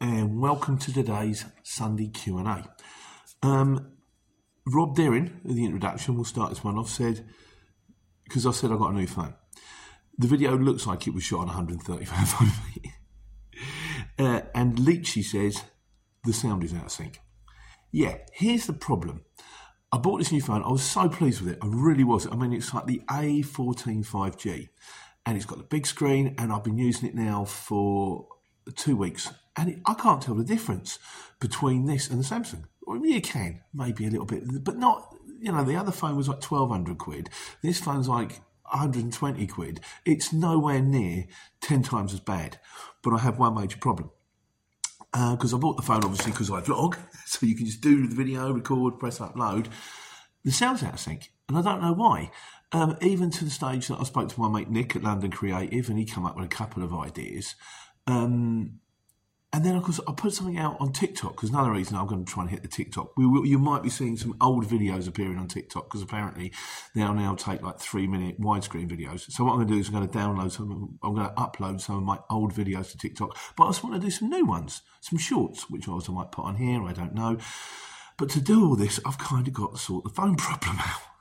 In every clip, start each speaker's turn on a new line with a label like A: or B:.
A: and welcome to today's Sunday Q and A. Um, Rob Deering, in the introduction, we'll start this one off. Said because I said I got a new phone. The video looks like it was shot on 135 phone uh, and Leachy says the sound is out of sync. Yeah, here's the problem. I bought this new phone. I was so pleased with it. I really was. I mean, it's like the A14 5G, and it's got the big screen, and I've been using it now for two weeks, and it, I can't tell the difference between this and the Samsung. Well, you can, maybe a little bit, but not. You know, the other phone was like twelve hundred quid. This phone's like 120 quid. It's nowhere near 10 times as bad. But I have one major problem. Because I bought the phone obviously because I vlog, so you can just do the video, record, press upload. The sound's out of sync, and I don't know why. Um, even to the stage that I spoke to my mate Nick at London Creative, and he came up with a couple of ideas. Um, and then, of course, I put something out on TikTok because another reason I'm going to try and hit the TikTok. We will, you might be seeing some old videos appearing on TikTok because apparently they'll now take like three minute widescreen videos. So what I'm going to do is I'm going to download some, I'm going to upload some of my old videos to TikTok. But I also want to do some new ones, some shorts, which I also might put on here. I don't know. But to do all this, I've kind of got to sort the phone problem out.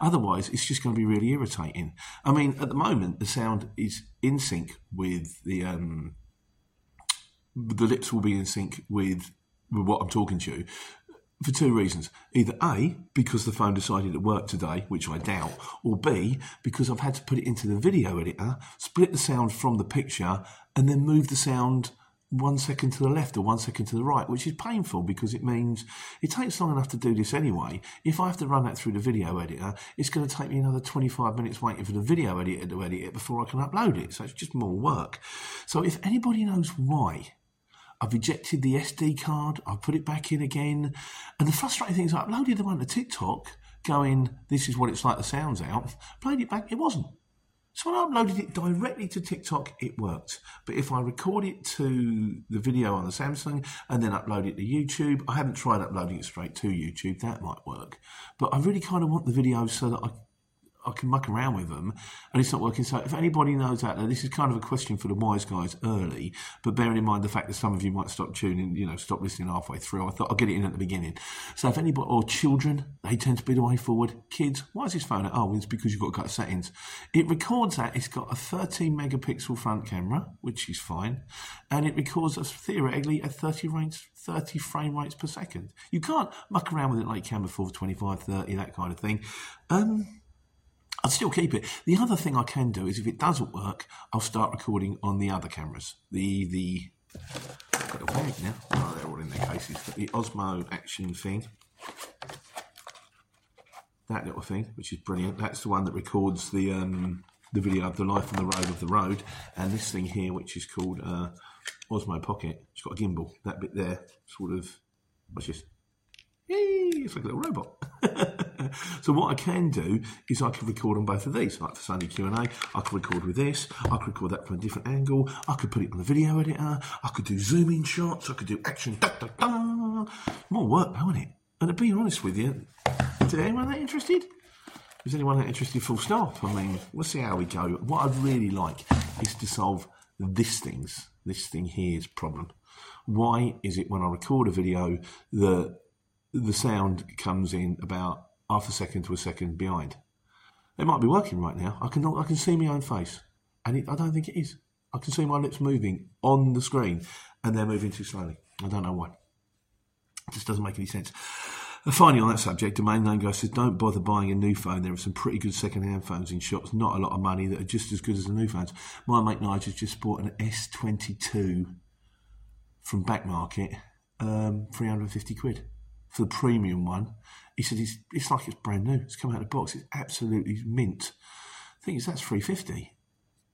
A: Otherwise, it's just going to be really irritating. I mean, at the moment, the sound is in sync with the um, the lips will be in sync with, with what I'm talking to you for two reasons. Either A, because the phone decided it worked today, which I doubt, or B, because I've had to put it into the video editor, split the sound from the picture, and then move the sound one second to the left or one second to the right, which is painful because it means it takes long enough to do this anyway. If I have to run that through the video editor, it's going to take me another 25 minutes waiting for the video editor to edit it before I can upload it. So it's just more work. So if anybody knows why, I've ejected the SD card, I've put it back in again. And the frustrating thing is, I uploaded the one to TikTok going, This is what it's like, the sound's out. Played it back, it wasn't. So when I uploaded it directly to TikTok, it worked. But if I record it to the video on the Samsung and then upload it to YouTube, I haven't tried uploading it straight to YouTube, that might work. But I really kind of want the video so that I I can muck around with them, and it's not working. So, if anybody knows out there, this is kind of a question for the wise guys early, but bearing in mind the fact that some of you might stop tuning, you know, stop listening halfway through. I thought I'll get it in at the beginning. So, if anybody or children, they tend to be the way forward. Kids, why is this phone at? Oh, it's because you've got to cut settings. It records that. It's got a 13 megapixel front camera, which is fine, and it records us theoretically at 30 rates, 30 frame rates per second. You can't muck around with it like you can before 25, 30, that kind of thing. Um, I'd still keep it. The other thing I can do is if it doesn't work, I'll start recording on the other cameras. The the got a bag now. Oh, they're all in their cases. The Osmo Action thing. That little thing, which is brilliant. That's the one that records the um, the video of the life on the road of the road. And this thing here, which is called uh, Osmo Pocket. It's got a gimbal. That bit there, sort of. What's this? Yay, it's like a little robot. so what I can do is I can record on both of these, like for Sunday Q and A. I could record with this. I could record that from a different angle. I could put it on the video editor. I could do zoom in shots. I could do action. Da, da, da. More work, though, isn't it? And to be honest with you, is anyone that interested? Is anyone that interested? Full stop. I mean, we'll see how we go. What I'd really like is to solve this thing's this thing here's problem. Why is it when I record a video that the sound comes in about half a second to a second behind. It might be working right now. I can I can see my own face, and it, I don't think it is. I can see my lips moving on the screen, and they're moving too slowly. I don't know why. It just doesn't make any sense. And finally, on that subject, Domain Name Guy says, don't bother buying a new phone. There are some pretty good second-hand phones in shops, not a lot of money, that are just as good as the new phones. My mate Nigel's just bought an S22 from Backmarket, um, 350 quid for the premium one. He said it's, it's like it's brand new. It's come out of the box. It's absolutely mint. The thing is, that's 350.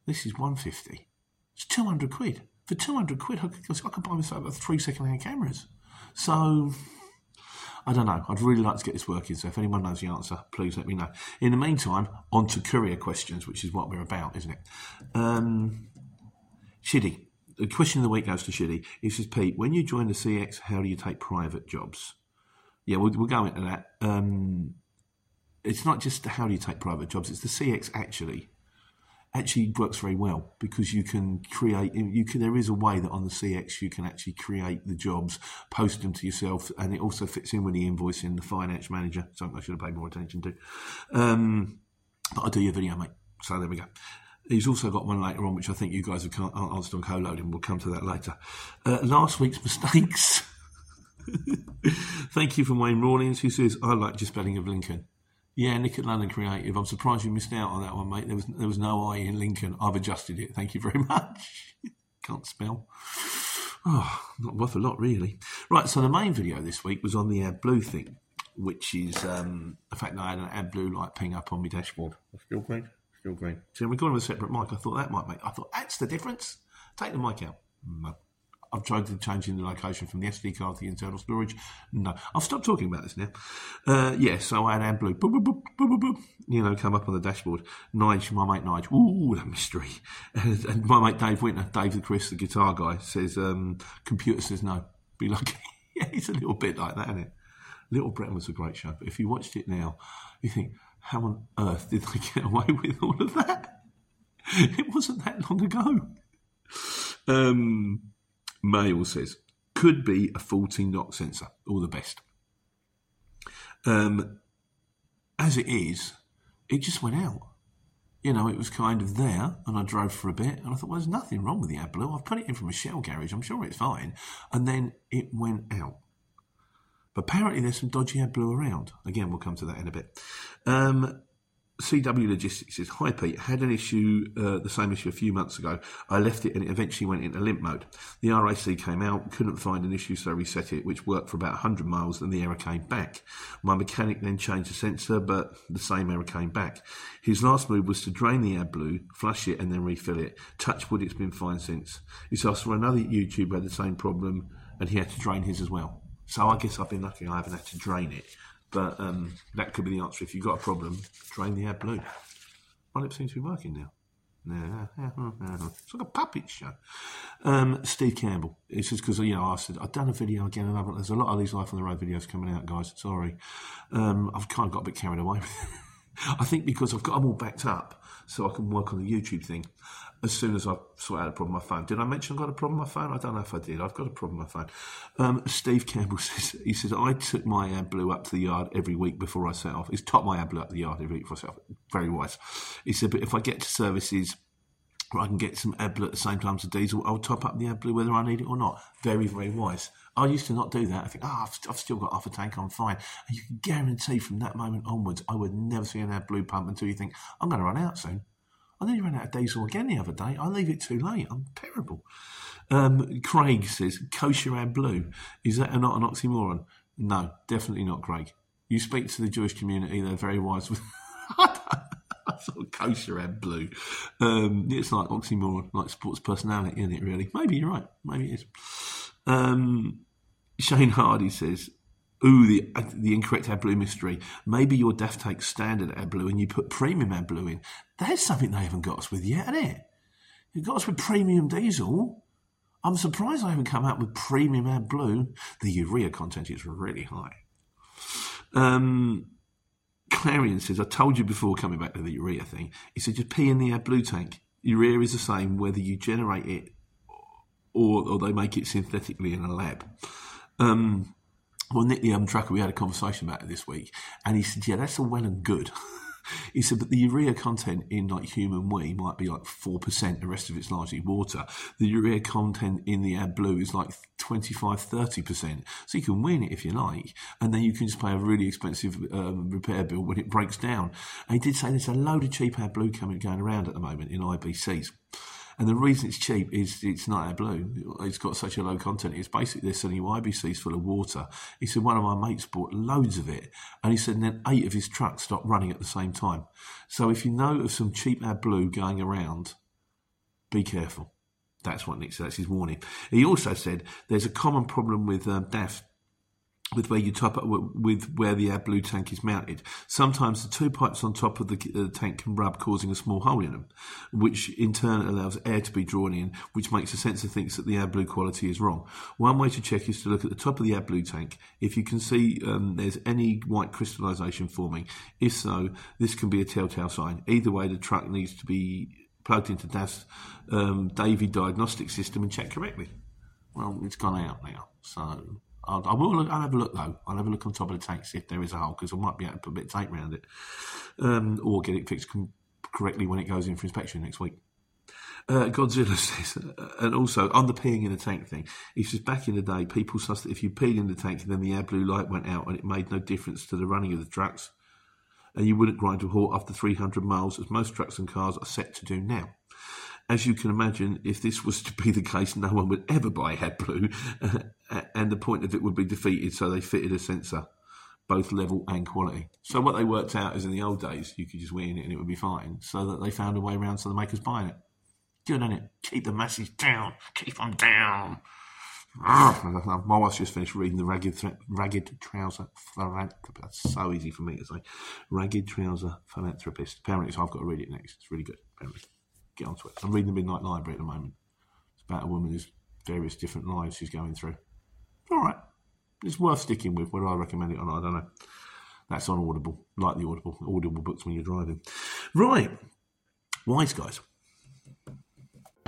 A: This is 150. It's 200 quid. For 200 quid, I could, I could buy myself three second hand cameras. So, I don't know. I'd really like to get this working. So if anyone knows the answer, please let me know. In the meantime, on to courier questions, which is what we're about, isn't it? Um, Shiddy. The question of the week goes to Shiddy. He says, Pete, when you join the CX, how do you take private jobs? Yeah, we'll, we'll go into that. Um, it's not just how do you take private jobs, it's the CX actually actually works very well because you can create you can there is a way that on the CX you can actually create the jobs post them to yourself and it also fits in with the invoicing the finance manager something I should have paid more attention to um, but I'll do your video mate so there we go He's also got one later on, which I think you guys have answered on co-loading. We'll come to that later. Uh, last week's mistakes. Thank you from Wayne Rawlings, who says, I like your spelling of Lincoln. Yeah, Nick at London Creative. I'm surprised you missed out on that one, mate. There was there was no I in Lincoln. I've adjusted it. Thank you very much. Can't spell. Oh, not worth a lot, really. Right, so the main video this week was on the AdBlue thing, which is um, the fact that I had an AdBlue light ping up on my dashboard. Still green, still green. So we got on a separate mic. I thought that might make. I thought that's the difference. Take the mic out. No. I've tried to change in the location from the SD card to the internal storage. No, I've stopped talking about this now. Uh, yeah, so I had AdBlue, boop, boop, boop, you know, come up on the dashboard. Nige, my mate Nige, ooh, that mystery. And, and my mate Dave Winter, Dave the Chris, the guitar guy, says, um, computer says no. Be lucky. yeah, it's a little bit like that, isn't it? Little Britain was a great show, but if you watched it now, you think, how on earth did they get away with all of that? It wasn't that long ago. Um, Mail says, could be a 14 dot sensor. All the best. Um, as it is, it just went out. You know, it was kind of there, and I drove for a bit, and I thought, well, there's nothing wrong with the AdBlue. I've put it in from a shell garage. I'm sure it's fine. And then it went out. But apparently, there's some dodgy AdBlue around. Again, we'll come to that in a bit. Um, CW Logistics says, Hi Pete, had an issue, uh, the same issue a few months ago. I left it and it eventually went into limp mode. The RAC came out, couldn't find an issue, so I reset it, which worked for about 100 miles, and the error came back. My mechanic then changed the sensor, but the same error came back. His last move was to drain the AdBlue, flush it, and then refill it. Touch wood, it's been fine since. He's asked for another YouTuber had the same problem, and he had to drain his as well. So I guess I've been lucky I haven't had to drain it. But um, that could be the answer. If you've got a problem, drain the AdBlue. My it seems to be working now. It's like a puppet show. Um, Steve Campbell. It's just because, you know, I said, I've done a video again and There's a lot of these Life on the Road videos coming out, guys. Sorry. Um, I've kind of got a bit carried away I think because I've got them all backed up so I can work on the YouTube thing as soon as I sort out a problem with my phone. Did I mention I've got a problem with my phone? I don't know if I did. I've got a problem with my phone. Um, Steve Campbell says, he says, I took my AdBlue up to the yard every week before I set off. He's topped my AdBlue up to the yard every week before I set off. Very wise. He said, but if I get to services where I can get some AdBlue at the same time as the diesel, I'll top up the AdBlue whether I need it or not. Very, very wise. I used to not do that. I think, oh, I've, I've still got half a tank, I'm fine. And you can guarantee from that moment onwards, I would never see AdBlue pump until you think, I'm going to run out soon. I nearly ran out of diesel again the other day. I leave it too late. I'm terrible. Um, Craig says, kosher AdBlue. Is that not an oxymoron? No, definitely not, Craig. You speak to the Jewish community, they're very wise with. Kosher AdBlue. Um, it's like oxymoron, like sports personality, isn't it, really? Maybe you're right. Maybe it is. Um, Shane Hardy says, Ooh, the the incorrect AdBlue mystery. Maybe your DAF takes standard AdBlue and you put premium AdBlue in. That's something they haven't got us with yet, isn't it? Got us with premium diesel. I'm surprised I haven't come out with premium AdBlue. The urea content is really high. Um, Clarion says, I told you before coming back to the urea thing. He said, just pee in the AdBlue tank. Urea is the same whether you generate it or, or they make it synthetically in a lab. Um, well, Nick the um, Trucker, we had a conversation about it this week, and he said, "Yeah, that's all well and good." he said, "But the urea content in like human wee might be like four percent. The rest of it's largely water. The urea content in the AdBlue is like 25, 30 percent. So you can win it if you like, and then you can just pay a really expensive um, repair bill when it breaks down." And he did say there's a load of cheap AdBlue coming going around at the moment in IBCs. And the reason it's cheap is it's not AdBlue. It's got such a low content. It's basically they're selling IBCs full of water. He said one of my mates bought loads of it, and he said then eight of his trucks stopped running at the same time. So if you know of some cheap AdBlue going around, be careful. That's what Nick said. That's his warning. He also said there's a common problem with um, DAF with where you top up with where the AdBlue tank is mounted. Sometimes the two pipes on top of the tank can rub, causing a small hole in them, which in turn allows air to be drawn in, which makes the sensor thinks that the AdBlue quality is wrong. One way to check is to look at the top of the AdBlue tank. If you can see um, there's any white crystallization forming, if so, this can be a telltale sign. Either way, the truck needs to be plugged into DAF's um, DAVIE diagnostic system and checked correctly. Well, it's gone out now, so I'll, I will. Look, I'll have a look though. I'll have a look on top of the tank see if there is a hole because I might be able to put a bit of tape around it, um, or get it fixed com- correctly when it goes in for inspection next week. Uh, Godzilla says, and also on the peeing in the tank thing, he says back in the day, people sussed that if you peed in the tank then the AdBlue light went out and it made no difference to the running of the trucks, and you wouldn't grind to a halt after 300 miles as most trucks and cars are set to do now as you can imagine, if this was to be the case, no one would ever buy AdBlue, uh, and the point of it would be defeated. So they fitted a sensor, both level and quality. So what they worked out is in the old days, you could just wean it and it would be fine. So that they found a way around so the makers buying it. Good, on it? Keep the masses down. Keep them down. My wife's just finished reading the Ragged, Ragged Trouser Philanthropist. That's so easy for me to say. Ragged Trouser Philanthropist. Apparently, so I've got to read it next. It's really good, apparently get onto it. I'm reading the Midnight Library at the moment. It's about a woman who's various different lives she's going through. All right. It's worth sticking with. Whether I recommend it or not, I don't know. That's on Audible, like the Audible Audible books when you're driving. Right. Wise guys.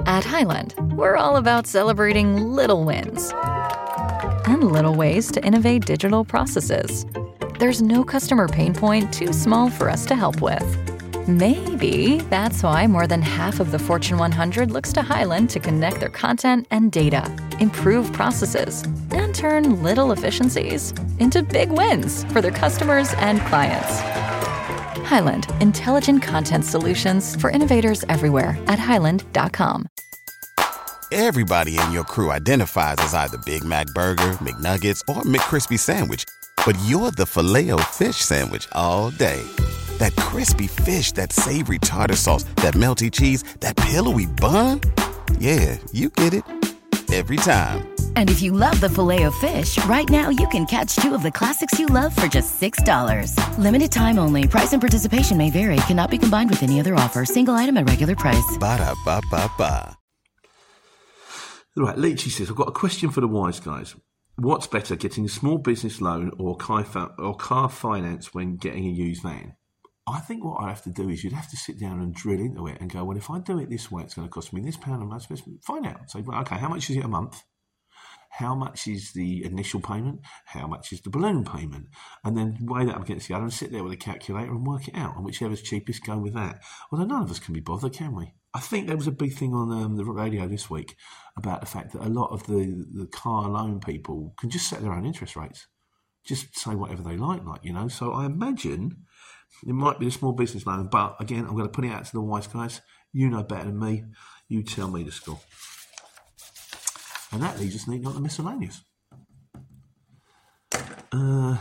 B: At Highland, we're all about celebrating little wins and little ways to innovate digital processes. There's no customer pain point too small for us to help with. Maybe that's why more than half of the Fortune 100 looks to Highland to connect their content and data, improve processes, and turn little efficiencies into big wins for their customers and clients. Highland, intelligent content solutions for innovators everywhere at highland.com.
C: Everybody in your crew identifies as either Big Mac Burger, McNuggets, or McCrispy Sandwich, but you're the filet fish Sandwich all day that crispy fish, that savory tartar sauce, that melty cheese, that pillowy bun. Yeah, you get it every time.
D: And if you love the filet of fish, right now you can catch two of the classics you love for just $6. Limited time only. Price and participation may vary. Cannot be combined with any other offer. Single item at regular price.
C: Ba da ba ba ba.
A: Right, Leachy says, I've got a question for the wise guys. What's better, getting a small business loan or car, or car finance when getting a used van? I think what I'd have to do is you'd have to sit down and drill into it and go, well, if I do it this way, it's going to cost me this pound a month. Find out. Say, well, okay, how much is it a month? How much is the initial payment? How much is the balloon payment? And then weigh that up against the other and sit there with a calculator and work it out. And whichever's cheapest, go with that. Although none of us can be bothered, can we? I think there was a big thing on um, the radio this week about the fact that a lot of the, the car loan people can just set their own interest rates. Just say whatever they like, like, you know. So I imagine it might be a small business loan, but again, I'm going to put it out to the wise guys. You know better than me. You tell me the score. And that leaves us neatly on the miscellaneous. Uh,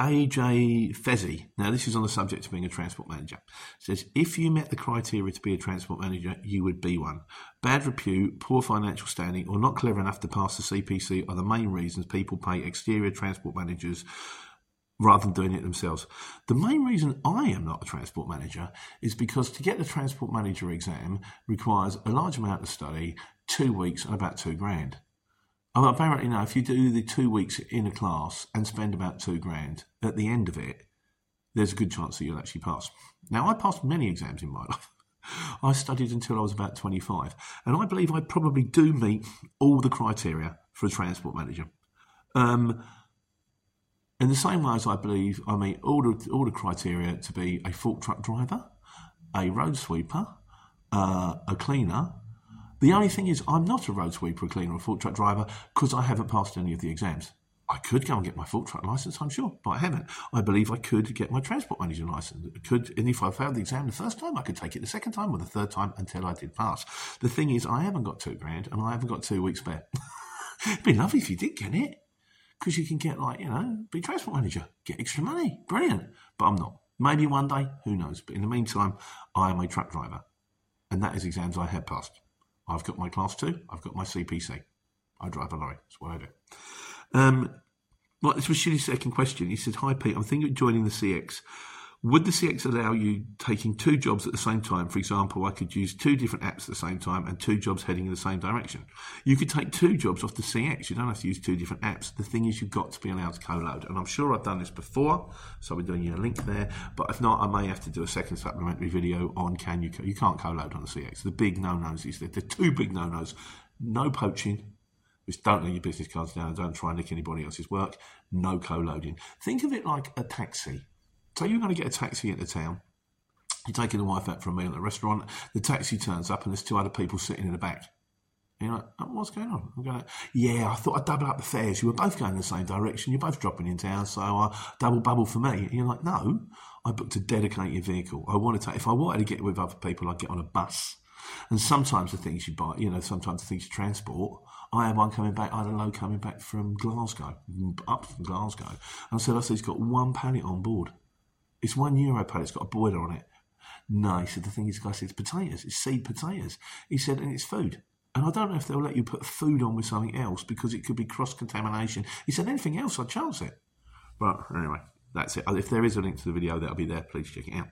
A: AJ Fezzi, now this is on the subject of being a transport manager, says if you met the criteria to be a transport manager, you would be one. Bad repute, poor financial standing, or not clever enough to pass the CPC are the main reasons people pay exterior transport managers rather than doing it themselves. The main reason I am not a transport manager is because to get the transport manager exam requires a large amount of study, two weeks, and about two grand. Oh, apparently, now, if you do the two weeks in a class and spend about two grand at the end of it, there's a good chance that you'll actually pass. Now, I passed many exams in my life. I studied until I was about 25, and I believe I probably do meet all the criteria for a transport manager. Um, in the same way as I believe I meet all the, all the criteria to be a fork truck driver, a road sweeper, uh, a cleaner. The only thing is, I'm not a road sweeper, a cleaner, or a fork truck driver because I haven't passed any of the exams. I could go and get my fork truck license, I'm sure, but I haven't. I believe I could get my transport manager license. I could, and if I failed the exam the first time, I could take it the second time or the third time until I did pass. The thing is, I haven't got two grand and I haven't got two weeks spare. It'd be lovely if you did get it because you can get like you know be transport manager, get extra money, brilliant. But I'm not. Maybe one day, who knows? But in the meantime, I am a truck driver, and that is exams I have passed. I've got my class two. I've got my CPC. I drive a lorry. That's what I do. Um, well, this was Shilly's second question. He said, "Hi Pete, I'm thinking of joining the CX. Would the CX allow you taking two jobs at the same time? For example, I could use two different apps at the same time and two jobs heading in the same direction. You could take two jobs off the CX. You don't have to use two different apps. The thing is, you've got to be allowed to co-load. And I'm sure I've done this before, so we're doing you a link there. But if not, I may have to do a second supplementary video on can you co- you can't co-load on the CX. The big no-nos is the two big no-nos: no poaching which don't leave your business cards down, don't try and nick anybody else's work, no co-loading. Think of it like a taxi. So you're going to get a taxi into town. You're taking the wife out for a meal at a restaurant. The taxi turns up and there's two other people sitting in the back. And you're like, oh, what's going on? I'm going, yeah, I thought I'd double up the fares. You were both going in the same direction. You're both dropping in town, so uh, double bubble for me. And you're like, no, I booked a dedicated vehicle. I want to take, if I wanted to get with other people, I'd get on a bus. And sometimes the things you buy, you know, sometimes the things you transport, I had one coming back, I had a load coming back from Glasgow, up from Glasgow. And I said, I said, he's got one pallet on board. It's one euro pallet, it's got a boiler on it. No, said, the thing is, the guy said, it's potatoes, it's seed potatoes. He said, and it's food. And I don't know if they'll let you put food on with something else because it could be cross contamination. He said, anything else, I'd chance it. But anyway, that's it. If there is a link to the video, that'll be there. Please check it out.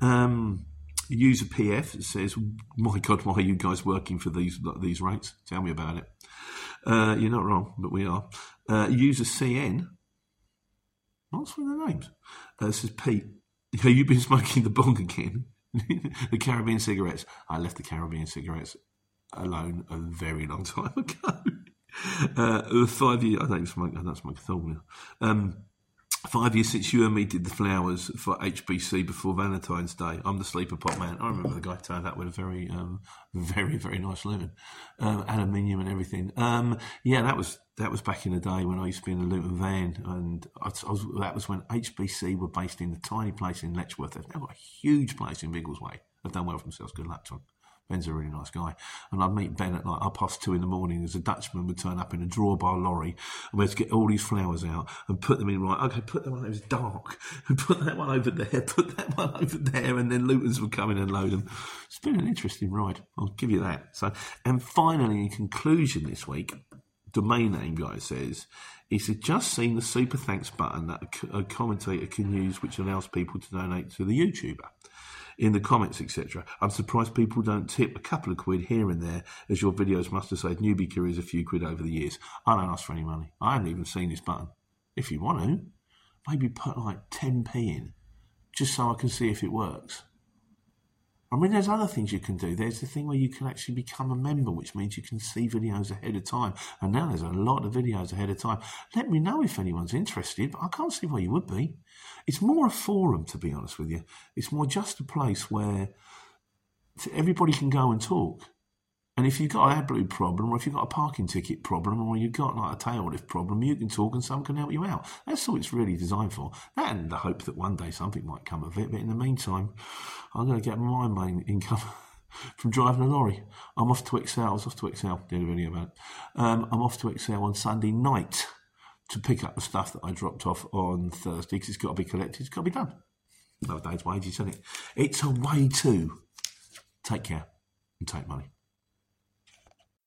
A: Um, user PF says, "My God, why are you guys working for these these rates? Tell me about it." Uh, you're not wrong, but we are. Uh, user CN, what's with the names? Uh, is Pete, have you been smoking the bong again? the Caribbean cigarettes. I left the Caribbean cigarettes alone a very long time ago. uh, five years. I don't smoke. I don't smoke at all. Um, Five years since you and me did the flowers for HBC before Valentine's Day. I'm the sleeper pot man. I remember the guy turned up with a very, um, very, very nice Luton, um, aluminium and everything. Um, yeah, that was that was back in the day when I used to be in a Luton van, and I, I was, that was when HBC were based in a tiny place in Letchworth. They've now got a huge place in Biggleswade. They've done well for themselves. Good luck to them. Ben's a really nice guy. And I'd meet Ben at like half past two in the morning as a Dutchman would turn up in a drawbar lorry and we'd get all these flowers out and put them in right. Okay, put them on, it was dark. And put that one over there, put that one over there. And then Lutons would come in and load them. It's been an interesting ride. I'll give you that. So, and finally, in conclusion this week, domain name guy says, he said, just seen the super thanks button that a commentator can use, which allows people to donate to the YouTuber in the comments, etc. I'm surprised people don't tip a couple of quid here and there, as your videos must have saved newbie careers a few quid over the years. I don't ask for any money. I haven't even seen this button. If you want to, maybe put like 10p in, just so I can see if it works. I mean, there's other things you can do. There's the thing where you can actually become a member, which means you can see videos ahead of time. And now there's a lot of videos ahead of time. Let me know if anyone's interested, but I can't see why you would be. It's more a forum, to be honest with you. It's more just a place where everybody can go and talk. And if you've got an AdBlue problem, or if you've got a parking ticket problem, or you've got like a tail lift problem, you can talk and someone can help you out. That's all it's really designed for. And the hope that one day something might come of it. But in the meantime, I'm going to get my main income from driving a lorry. I'm off to Excel. I was off to Excel, did a video about it. Um, I'm off to Excel on Sunday night to pick up the stuff that I dropped off on Thursday because it's got to be collected. It's got to be done. No day's wages, isn't it? It's a way to take care and take money.